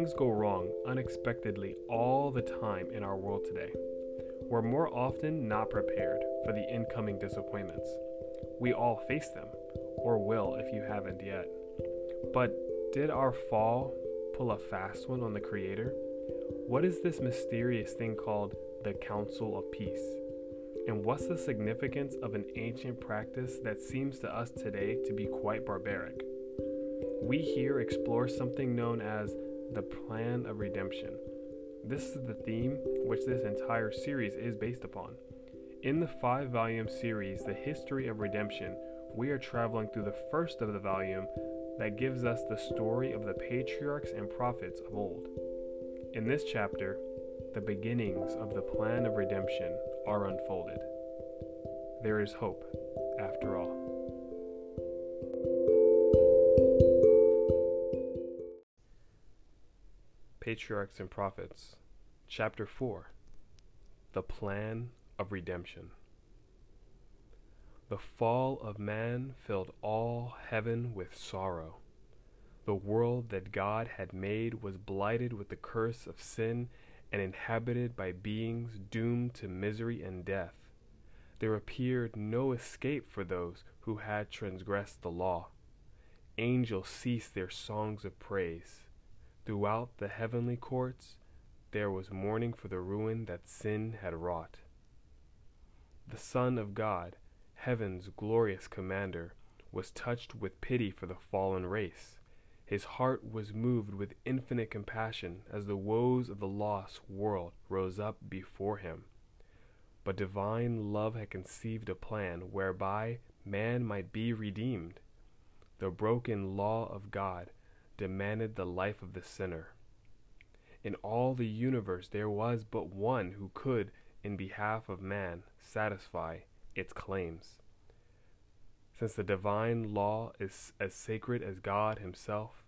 Things go wrong unexpectedly all the time in our world today. We're more often not prepared for the incoming disappointments. We all face them, or will if you haven't yet. But did our fall pull a fast one on the Creator? What is this mysterious thing called the Counsel of Peace? And what's the significance of an ancient practice that seems to us today to be quite barbaric? We here explore something known as the plan of redemption. This is the theme which this entire series is based upon. In the five volume series, The History of Redemption, we are traveling through the first of the volume that gives us the story of the patriarchs and prophets of old. In this chapter, the beginnings of the plan of redemption are unfolded. There is hope, after all. Patriarchs and Prophets, Chapter 4 The Plan of Redemption. The fall of man filled all heaven with sorrow. The world that God had made was blighted with the curse of sin and inhabited by beings doomed to misery and death. There appeared no escape for those who had transgressed the law. Angels ceased their songs of praise. Throughout the heavenly courts there was mourning for the ruin that sin had wrought. The Son of God, heaven's glorious commander, was touched with pity for the fallen race. His heart was moved with infinite compassion as the woes of the lost world rose up before him. But divine love had conceived a plan whereby man might be redeemed. The broken law of God demanded the life of the sinner. In all the universe there was but one who could, in behalf of man, satisfy its claims. Since the divine law is as sacred as God Himself,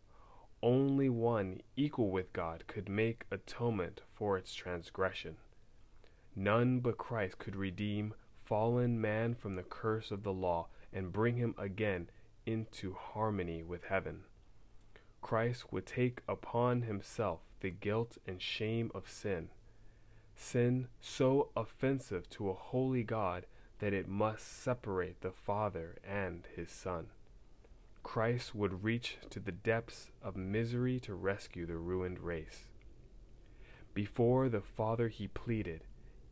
only one equal with God could make atonement for its transgression. None but Christ could redeem fallen man from the curse of the law and bring him again into harmony with heaven. Christ would take upon himself the guilt and shame of sin, sin so offensive to a holy God that it must separate the Father and his Son. Christ would reach to the depths of misery to rescue the ruined race. Before the Father he pleaded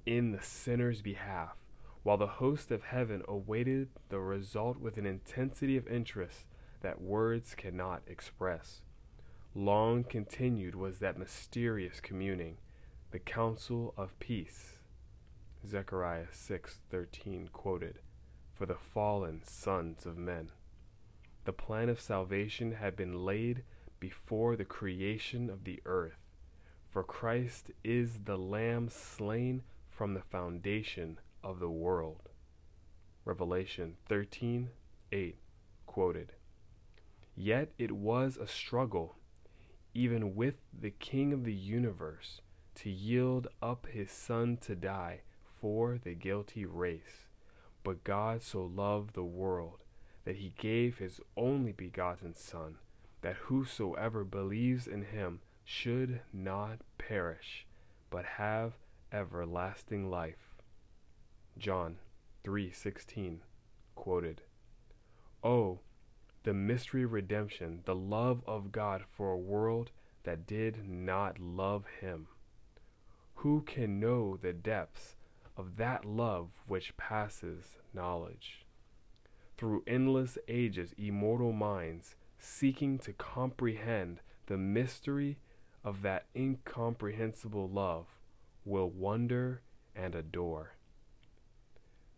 in the sinner's behalf, while the host of heaven awaited the result with an intensity of interest that words cannot express. Long continued was that mysterious communing, the counsel of peace. Zechariah 6:13 quoted, for the fallen sons of men. The plan of salvation had been laid before the creation of the earth, for Christ is the lamb slain from the foundation of the world. Revelation 13:8 quoted. Yet it was a struggle even with the King of the universe to yield up his son to die for the guilty race. But God so loved the world that he gave his only begotten Son, that whosoever believes in him should not perish, but have everlasting life. John 3:16 quoted. Oh, the mystery of redemption, the love of God for a world that did not love him. Who can know the depths of that love which passes knowledge. Through endless ages, immortal minds, seeking to comprehend the mystery of that incomprehensible love, will wonder and adore.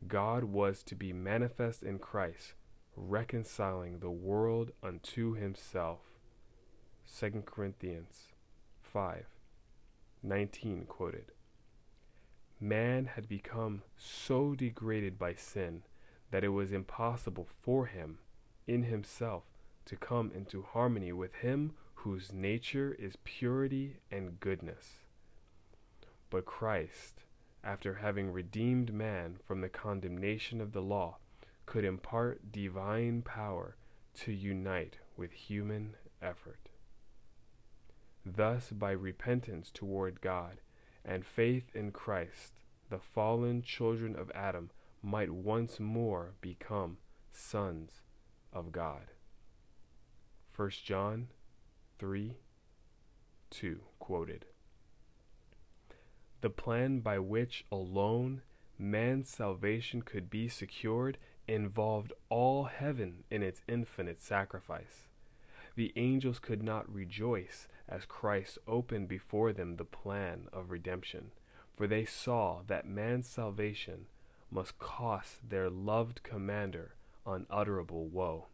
God was to be manifest in Christ, reconciling the world unto himself. 2 Corinthians 5 19 quoted. Man had become so degraded by sin that it was impossible for him, in himself, to come into harmony with him whose nature is purity and goodness. But Christ, after having redeemed man from the condemnation of the law, could impart divine power to unite with human effort. Thus, by repentance toward God and faith in Christ, the fallen children of Adam might once more become sons of God. 1 John 3 2 quoted. The plan by which alone man's salvation could be secured involved all heaven in its infinite sacrifice. The angels could not rejoice as Christ opened before them the plan of redemption, for they saw that man's salvation must cost their loved commander unutterable woe.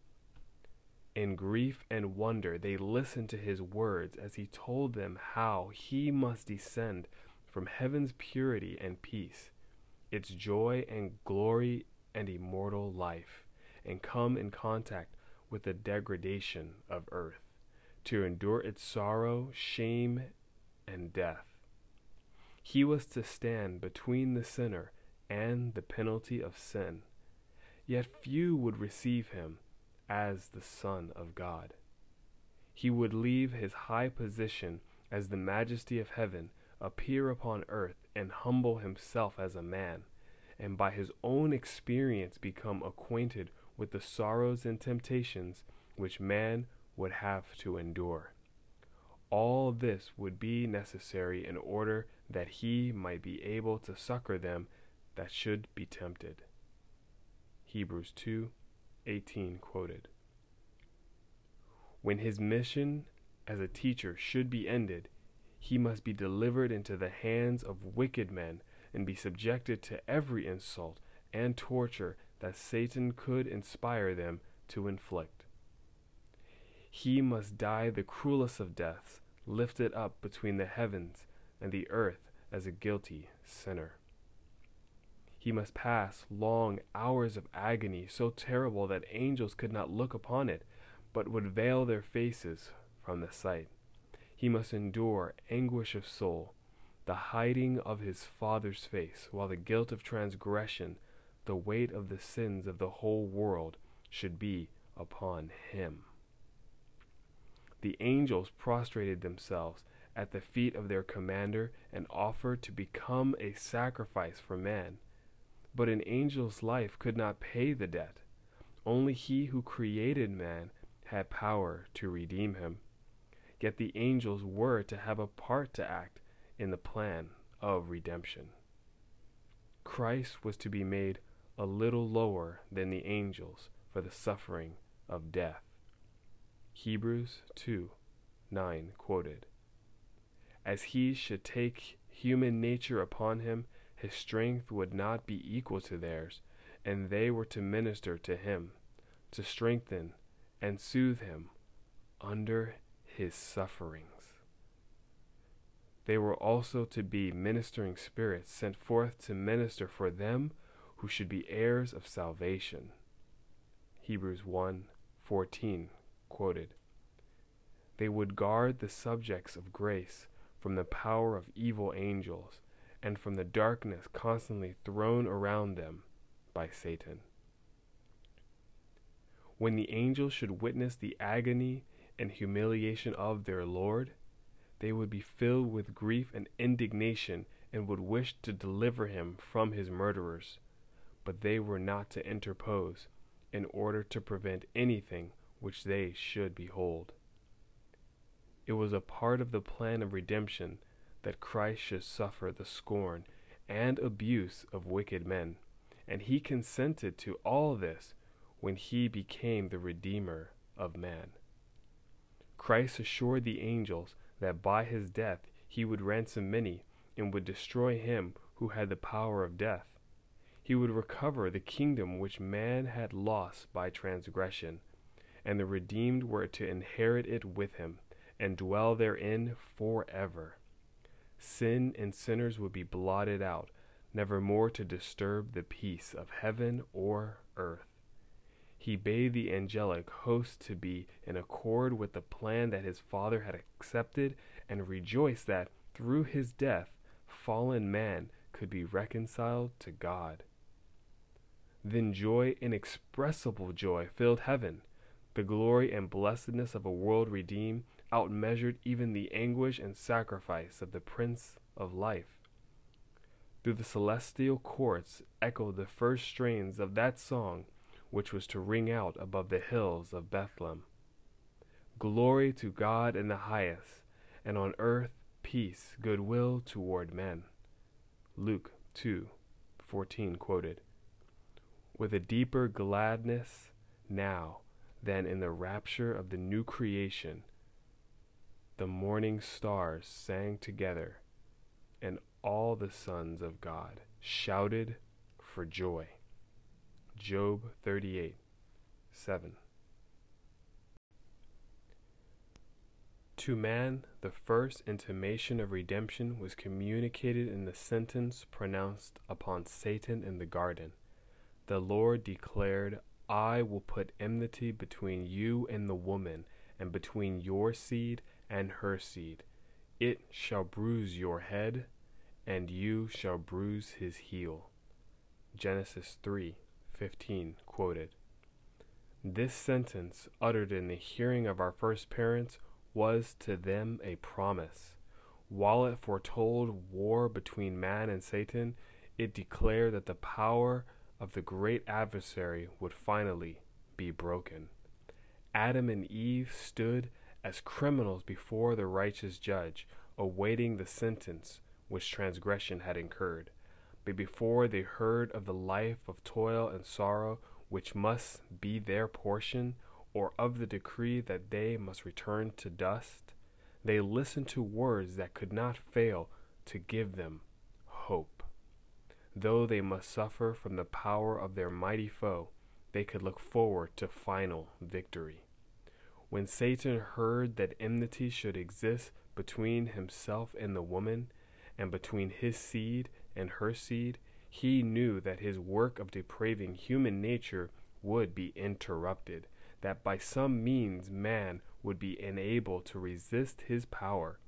In grief and wonder, they listened to his words as he told them how he must descend from heaven's purity and peace, its joy and glory and immortal life, and come in contact with the degradation of earth, to endure its sorrow, shame, and death. He was to stand between the sinner and the penalty of sin. Yet few would receive him as the Son of God. He would leave his high position as the majesty of heaven, appear upon earth, and humble himself as a man, and by his own experience become acquainted with the sorrows and temptations which man would have to endure. All this would be necessary in order that he might be able to succor them that should be tempted. Hebrews 2:18 quoted. When his mission as a teacher should be ended, he must be delivered into the hands of wicked men and be subjected to every insult and torture that Satan could inspire them to inflict. He must die the cruelest of deaths, lifted up between the heavens and the earth as a guilty sinner. He must pass long hours of agony so terrible that angels could not look upon it, but would veil their faces from the sight. He must endure anguish of soul, the hiding of his Father's face, while the guilt of transgression, the weight of the sins of the whole world, should be upon him. The angels prostrated themselves at the feet of their commander and offered to become a sacrifice for man. But an angel's life could not pay the debt. Only he who created man had power to redeem him. Yet the angels were to have a part to act in the plan of redemption. Christ was to be made a little lower than the angels for the suffering of death. Hebrews 2 9 quoted. As he should take human nature upon him his strength would not be equal to theirs, and they were to minister to him, to strengthen and soothe him under his sufferings. They were also to be ministering spirits sent forth to minister for them who should be heirs of salvation. Hebrews 1:14 quoted. They would guard the subjects of grace from the power of evil angels and from the darkness constantly thrown around them by Satan. When the angels should witness the agony and humiliation of their Lord, they would be filled with grief and indignation and would wish to deliver him from his murderers, but they were not to interpose in order to prevent anything which they should behold. It was a part of the plan of redemption that Christ should suffer the scorn and abuse of wicked men, and he consented to all this when he became the Redeemer of man. Christ assured the angels that by his death he would ransom many and would destroy him who had the power of death. He would recover the kingdom which man had lost by transgression, and the redeemed were to inherit it with him and dwell therein forever sin and sinners would be blotted out, never more to disturb the peace of heaven or earth. He bade the angelic host to be in accord with the plan that his Father had accepted and rejoice that, through his death, fallen man could be reconciled to God. Then joy, inexpressible joy, filled heaven. The glory and blessedness of a world redeemed outmeasured even the anguish and sacrifice of the Prince of Life. Through the celestial courts echoed the first strains of that song which was to ring out above the hills of Bethlehem. Glory to God in the highest, and on earth peace, goodwill toward men. Luke 2:14 quoted. With a deeper gladness now than in the rapture of the new creation, the morning stars sang together, and all the sons of God shouted for joy. Job 38 7. To man, the first intimation of redemption was communicated in the sentence pronounced upon Satan in the garden. The Lord declared, I will put enmity between you and the woman, and between your seed and her seed. It shall bruise your head, and you shall bruise his heel. Genesis 3 15 quoted. This sentence, uttered in the hearing of our first parents, was to them a promise. While it foretold war between man and Satan, it declared that the power of the great adversary would finally be broken. Adam and Eve stood as criminals before the righteous judge, awaiting the sentence which transgression had incurred. But before they heard of the life of toil and sorrow which must be their portion, or of the decree that they must return to dust, they listened to words that could not fail to give them hope. Though they must suffer from the power of their mighty foe, they could look forward to final victory. When Satan heard that enmity should exist between himself and the woman, and between his seed and her seed, he knew that his work of depraving human nature would be interrupted, that by some means man would be enabled to resist his power.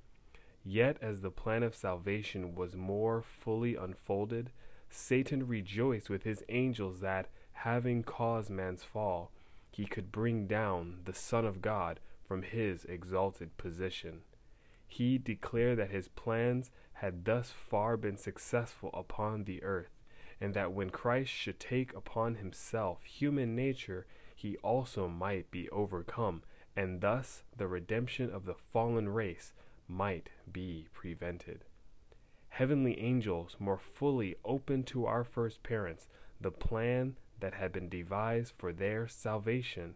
Yet, as the plan of salvation was more fully unfolded, Satan rejoiced with his angels that, having caused man's fall, he could bring down the Son of God from his exalted position. He declared that his plans had thus far been successful upon the earth, and that when Christ should take upon himself human nature, he also might be overcome, and thus the redemption of the fallen race might be prevented. Heavenly angels more fully opened to our first parents the plan that had been devised for their salvation,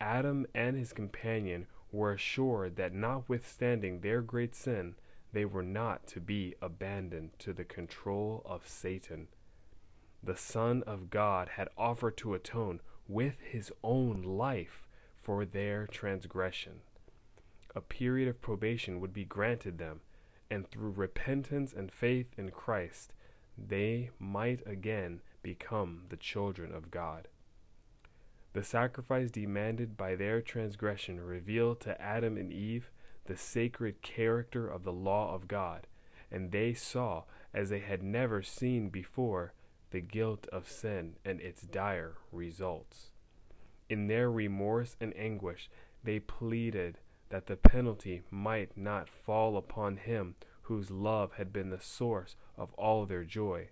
Adam and his companion were assured that notwithstanding their great sin, they were not to be abandoned to the control of Satan. The Son of God had offered to atone with his own life for their transgression. A period of probation would be granted them, and through repentance and faith in Christ, they might again become the children of God. The sacrifice demanded by their transgression revealed to Adam and Eve the sacred character of the law of God, and they saw, as they had never seen before, the guilt of sin and its dire results. In their remorse and anguish, they pleaded that the penalty might not fall upon him whose love had been the source of all their joy,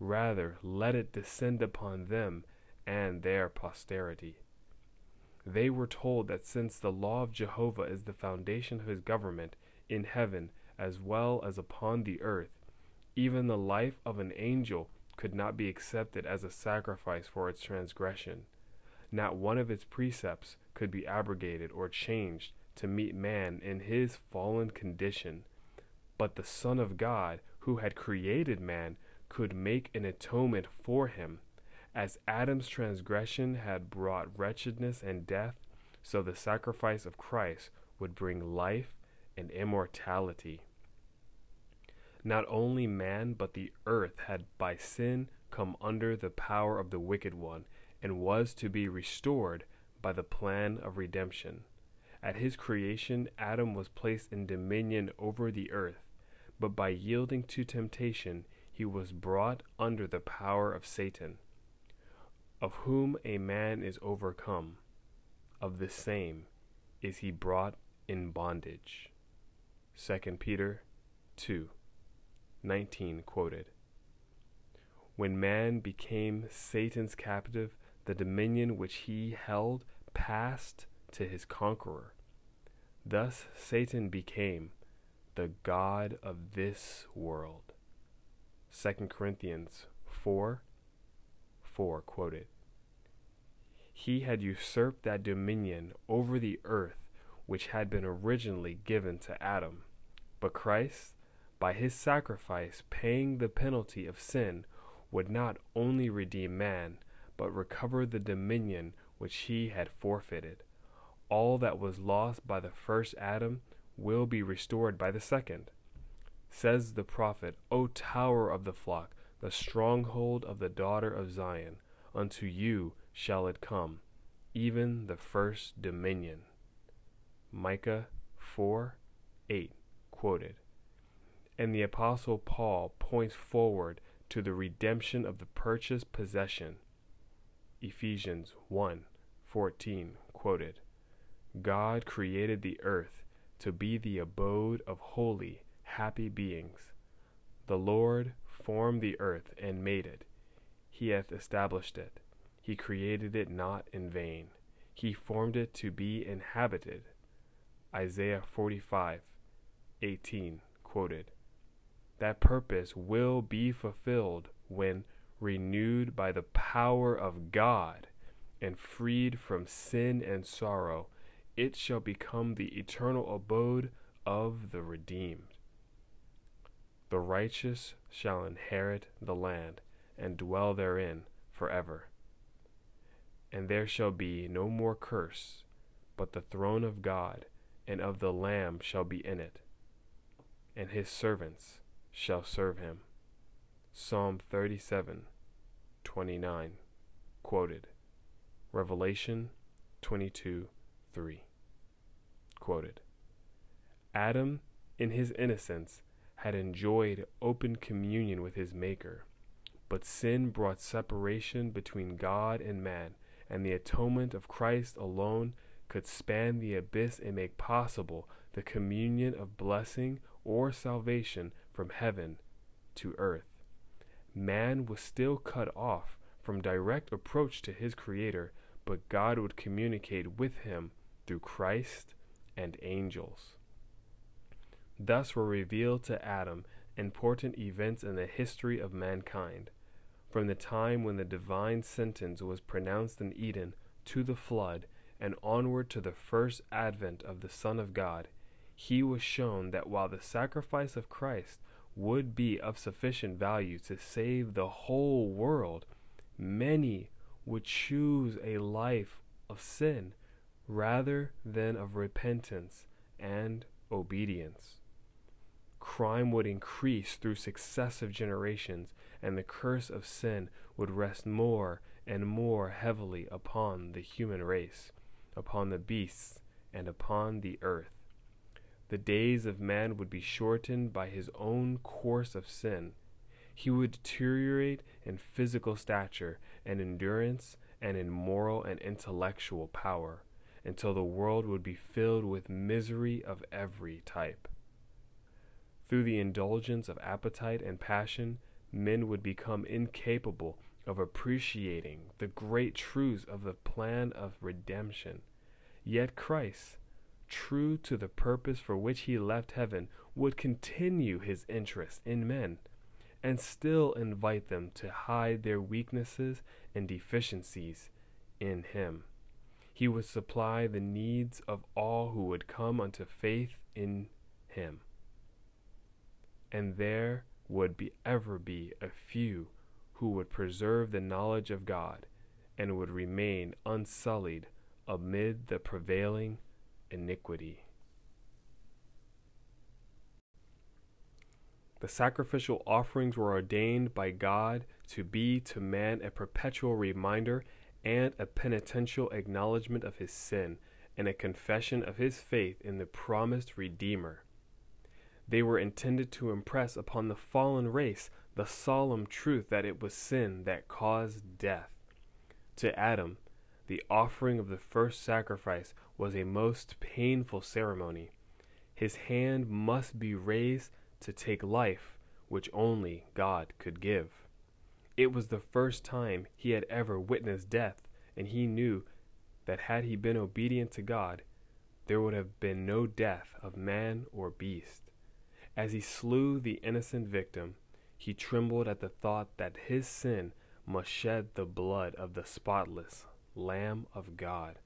Rather, let it descend upon them and their posterity. They were told that since the law of Jehovah is the foundation of his government in heaven as well as upon the earth, even the life of an angel could not be accepted as a sacrifice for its transgression. Not one of its precepts could be abrogated or changed to meet man in his fallen condition. But the Son of God, who had created man, could make an atonement for him. As Adam's transgression had brought wretchedness and death, so the sacrifice of Christ would bring life and immortality. Not only man, but the earth had by sin come under the power of the wicked one, and was to be restored by the plan of redemption. At his creation, Adam was placed in dominion over the earth, but by yielding to temptation, he was brought under the power of Satan, of whom a man is overcome, of the same is he brought in bondage. 2 Peter 2 19 quoted. When man became Satan's captive, the dominion which he held passed to his conqueror. Thus Satan became the God of this world. 2 Corinthians 4 4 quoted. He had usurped that dominion over the earth which had been originally given to Adam. But Christ, by his sacrifice paying the penalty of sin, would not only redeem man, but recover the dominion which he had forfeited. All that was lost by the first Adam will be restored by the second. Says the prophet, O tower of the flock, the stronghold of the daughter of Zion, unto you shall it come, even the first dominion. Micah 4 8 quoted. And the Apostle Paul points forward to the redemption of the purchased possession. Ephesians 1 14 quoted. God created the earth to be the abode of holy, happy beings. The Lord formed the earth and made it. He hath established it. He created it not in vain. He formed it to be inhabited. Isaiah 45 18 quoted. That purpose will be fulfilled when renewed by the power of God and freed from sin and sorrow it shall become the eternal abode of the redeemed. The righteous shall inherit the land and dwell therein forever. And there shall be no more curse, but the throne of God and of the Lamb shall be in it, and his servants shall serve him. Psalm 37, 29, quoted. Revelation 22, 3. Quoted. Adam, in his innocence, had enjoyed open communion with his Maker, but sin brought separation between God and man, and the atonement of Christ alone could span the abyss and make possible the communion of blessing or salvation from heaven to earth. Man was still cut off from direct approach to his Creator, but God would communicate with him through Christ and angels. Thus were revealed to Adam important events in the history of mankind, from the time when the divine sentence was pronounced in Eden to the flood and onward to the first advent of the Son of God. He was shown that while the sacrifice of Christ would be of sufficient value to save the whole world, many would choose a life of sin rather than of repentance and obedience. Crime would increase through successive generations, and the curse of sin would rest more and more heavily upon the human race, upon the beasts, and upon the earth. The days of man would be shortened by his own course of sin. He would deteriorate in physical stature and endurance and in moral and intellectual power until the world would be filled with misery of every type. Through the indulgence of appetite and passion, men would become incapable of appreciating the great truths of the plan of redemption. Yet Christ, true to the purpose for which he left heaven, would continue his interest in men and still invite them to hide their weaknesses and deficiencies in him. He would supply the needs of all who would come unto faith in him. And there would be ever be a few who would preserve the knowledge of God and would remain unsullied amid the prevailing iniquity. The sacrificial offerings were ordained by God to be to man a perpetual reminder and a penitential acknowledgement of his sin and a confession of his faith in the promised Redeemer. They were intended to impress upon the fallen race the solemn truth that it was sin that caused death. To Adam, the offering of the first sacrifice was a most painful ceremony. His hand must be raised to take life, which only God could give. It was the first time he had ever witnessed death, and he knew that had he been obedient to God, there would have been no death of man or beast. As he slew the innocent victim, he trembled at the thought that his sin must shed the blood of the spotless Lamb of God.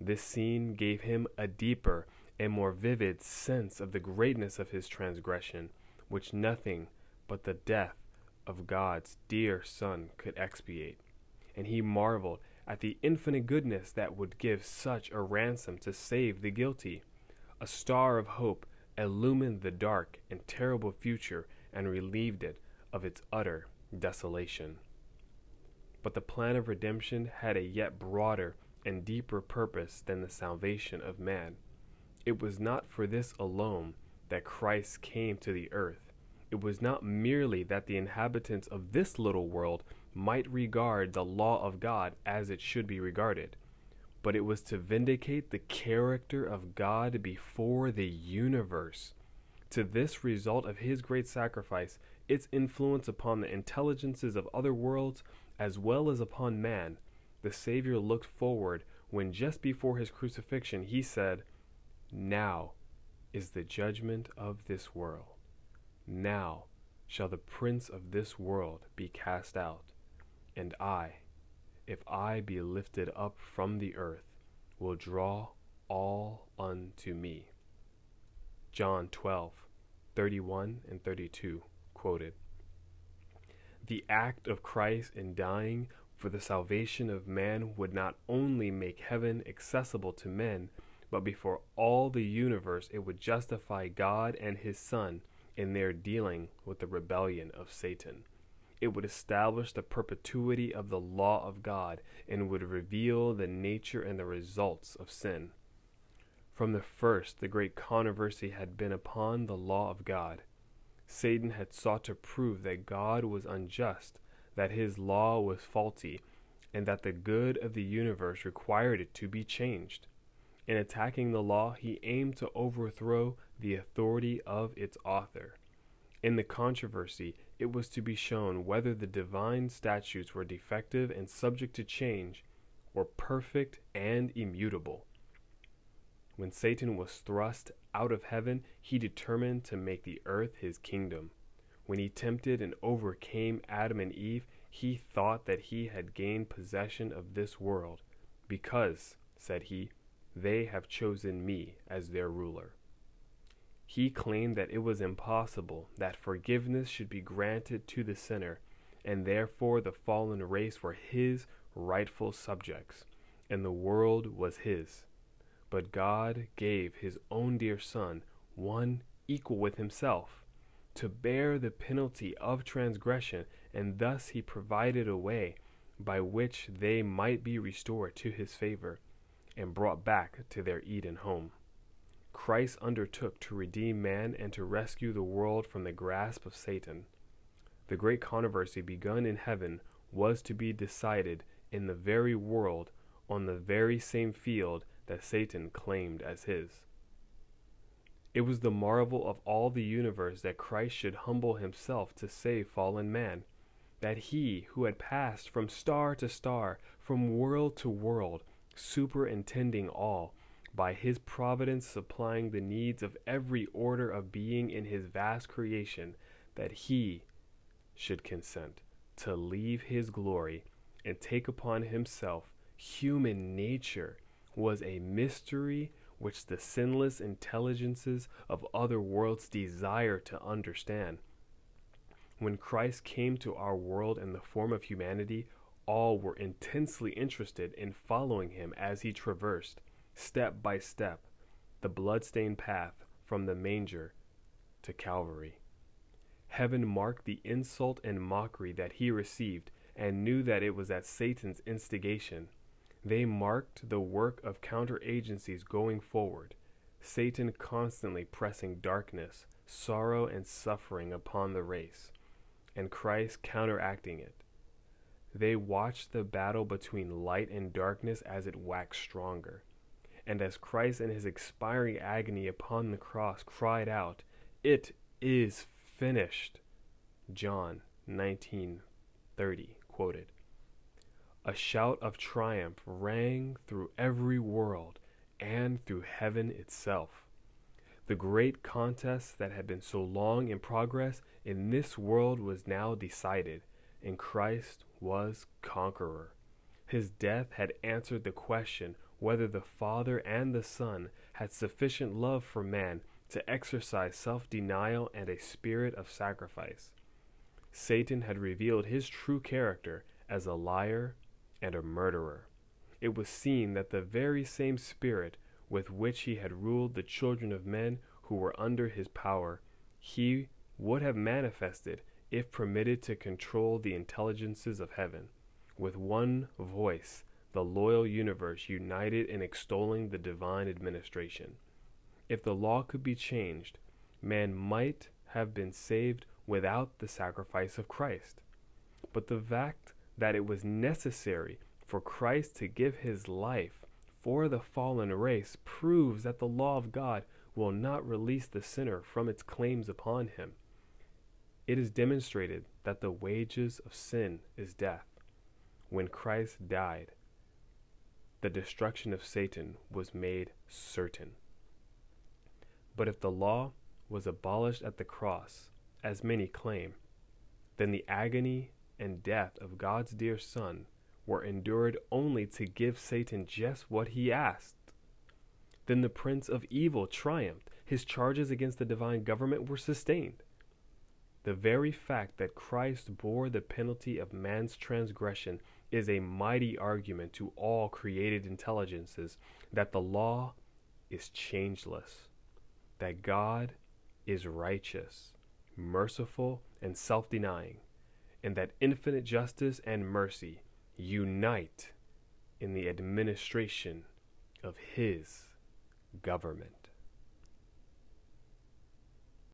This scene gave him a deeper and more vivid sense of the greatness of his transgression, which nothing but the death of God's dear Son could expiate. And he marveled at the infinite goodness that would give such a ransom to save the guilty. A star of hope illumined the dark and terrible future and relieved it of its utter desolation. But the plan of redemption had a yet broader and deeper purpose than the salvation of man. It was not for this alone that Christ came to the earth. It was not merely that the inhabitants of this little world might regard the law of God as it should be regarded, but it was to vindicate the character of God before the universe. To this result of his great sacrifice, its influence upon the intelligences of other worlds, as well as upon man, the Savior looked forward when just before his crucifixion he said, Now is the judgment of this world. Now shall the prince of this world be cast out. And I, if I be lifted up from the earth, will draw all unto me. John 12, 31 and 32, quoted. The act of Christ in dying for the salvation of man would not only make heaven accessible to men, but before all the universe it would justify God and his Son in their dealing with the rebellion of Satan. It would establish the perpetuity of the law of God and would reveal the nature and the results of sin. From the first, the great controversy had been upon the law of God. Satan had sought to prove that God was unjust, that his law was faulty, and that the good of the universe required it to be changed. In attacking the law, he aimed to overthrow the authority of its author. In the controversy, it was to be shown whether the divine statutes were defective and subject to change, or perfect and immutable. When Satan was thrust out of heaven, he determined to make the earth his kingdom. When he tempted and overcame Adam and Eve, he thought that he had gained possession of this world, because, said he, they have chosen me as their ruler. He claimed that it was impossible that forgiveness should be granted to the sinner, and therefore the fallen race were his rightful subjects, and the world was his. But God gave his own dear Son, one equal with himself, to bear the penalty of transgression, and thus he provided a way by which they might be restored to his favor and brought back to their Eden home. Christ undertook to redeem man and to rescue the world from the grasp of Satan. The great controversy begun in heaven was to be decided in the very world on the very same field that Satan claimed as his. It was the marvel of all the universe that Christ should humble himself to save fallen man, that he who had passed from star to star, from world to world, superintending all, by his providence supplying the needs of every order of being in his vast creation, that he should consent to leave his glory and take upon himself human nature was a mystery which the sinless intelligences of other worlds desire to understand. When Christ came to our world in the form of humanity, all were intensely interested in following him as he traversed, step by step, the blood-stained path from the manger to Calvary. Heaven marked the insult and mockery that he received and knew that it was at Satan's instigation. They marked the work of counter agencies going forward, Satan constantly pressing darkness, sorrow, and suffering upon the race, and Christ counteracting it. they watched the battle between light and darkness as it waxed stronger. And as Christ in his expiring agony upon the cross cried out, It is finished. John 19:30 quoted. A shout of triumph rang through every world and through heaven itself. The great contest that had been so long in progress in this world was now decided, and Christ was conqueror. His death had answered the question whether the Father and the Son had sufficient love for man to exercise self denial and a spirit of sacrifice. Satan had revealed his true character as a liar and a murderer. It was seen that the very same spirit with which he had ruled the children of men who were under his power, he would have manifested if permitted to control the intelligences of heaven. With one voice, the loyal universe united in extolling the divine administration. If the law could be changed, man might have been saved without the sacrifice of Christ. But the fact that it was necessary for Christ to give his life for the fallen race proves that the law of God will not release the sinner from its claims upon him. It is demonstrated that the wages of sin is death. When Christ died, the destruction of Satan was made certain. But if the law was abolished at the cross, as many claim, then the agony and death of God's dear Son were endured only to give Satan just what he asked. Then the prince of evil triumphed. His charges against the divine government were sustained. The very fact that Christ bore the penalty of man's transgression is a mighty argument to all created intelligences that the law is changeless, that God is righteous, merciful, and self denying, and that infinite justice and mercy unite in the administration of His government.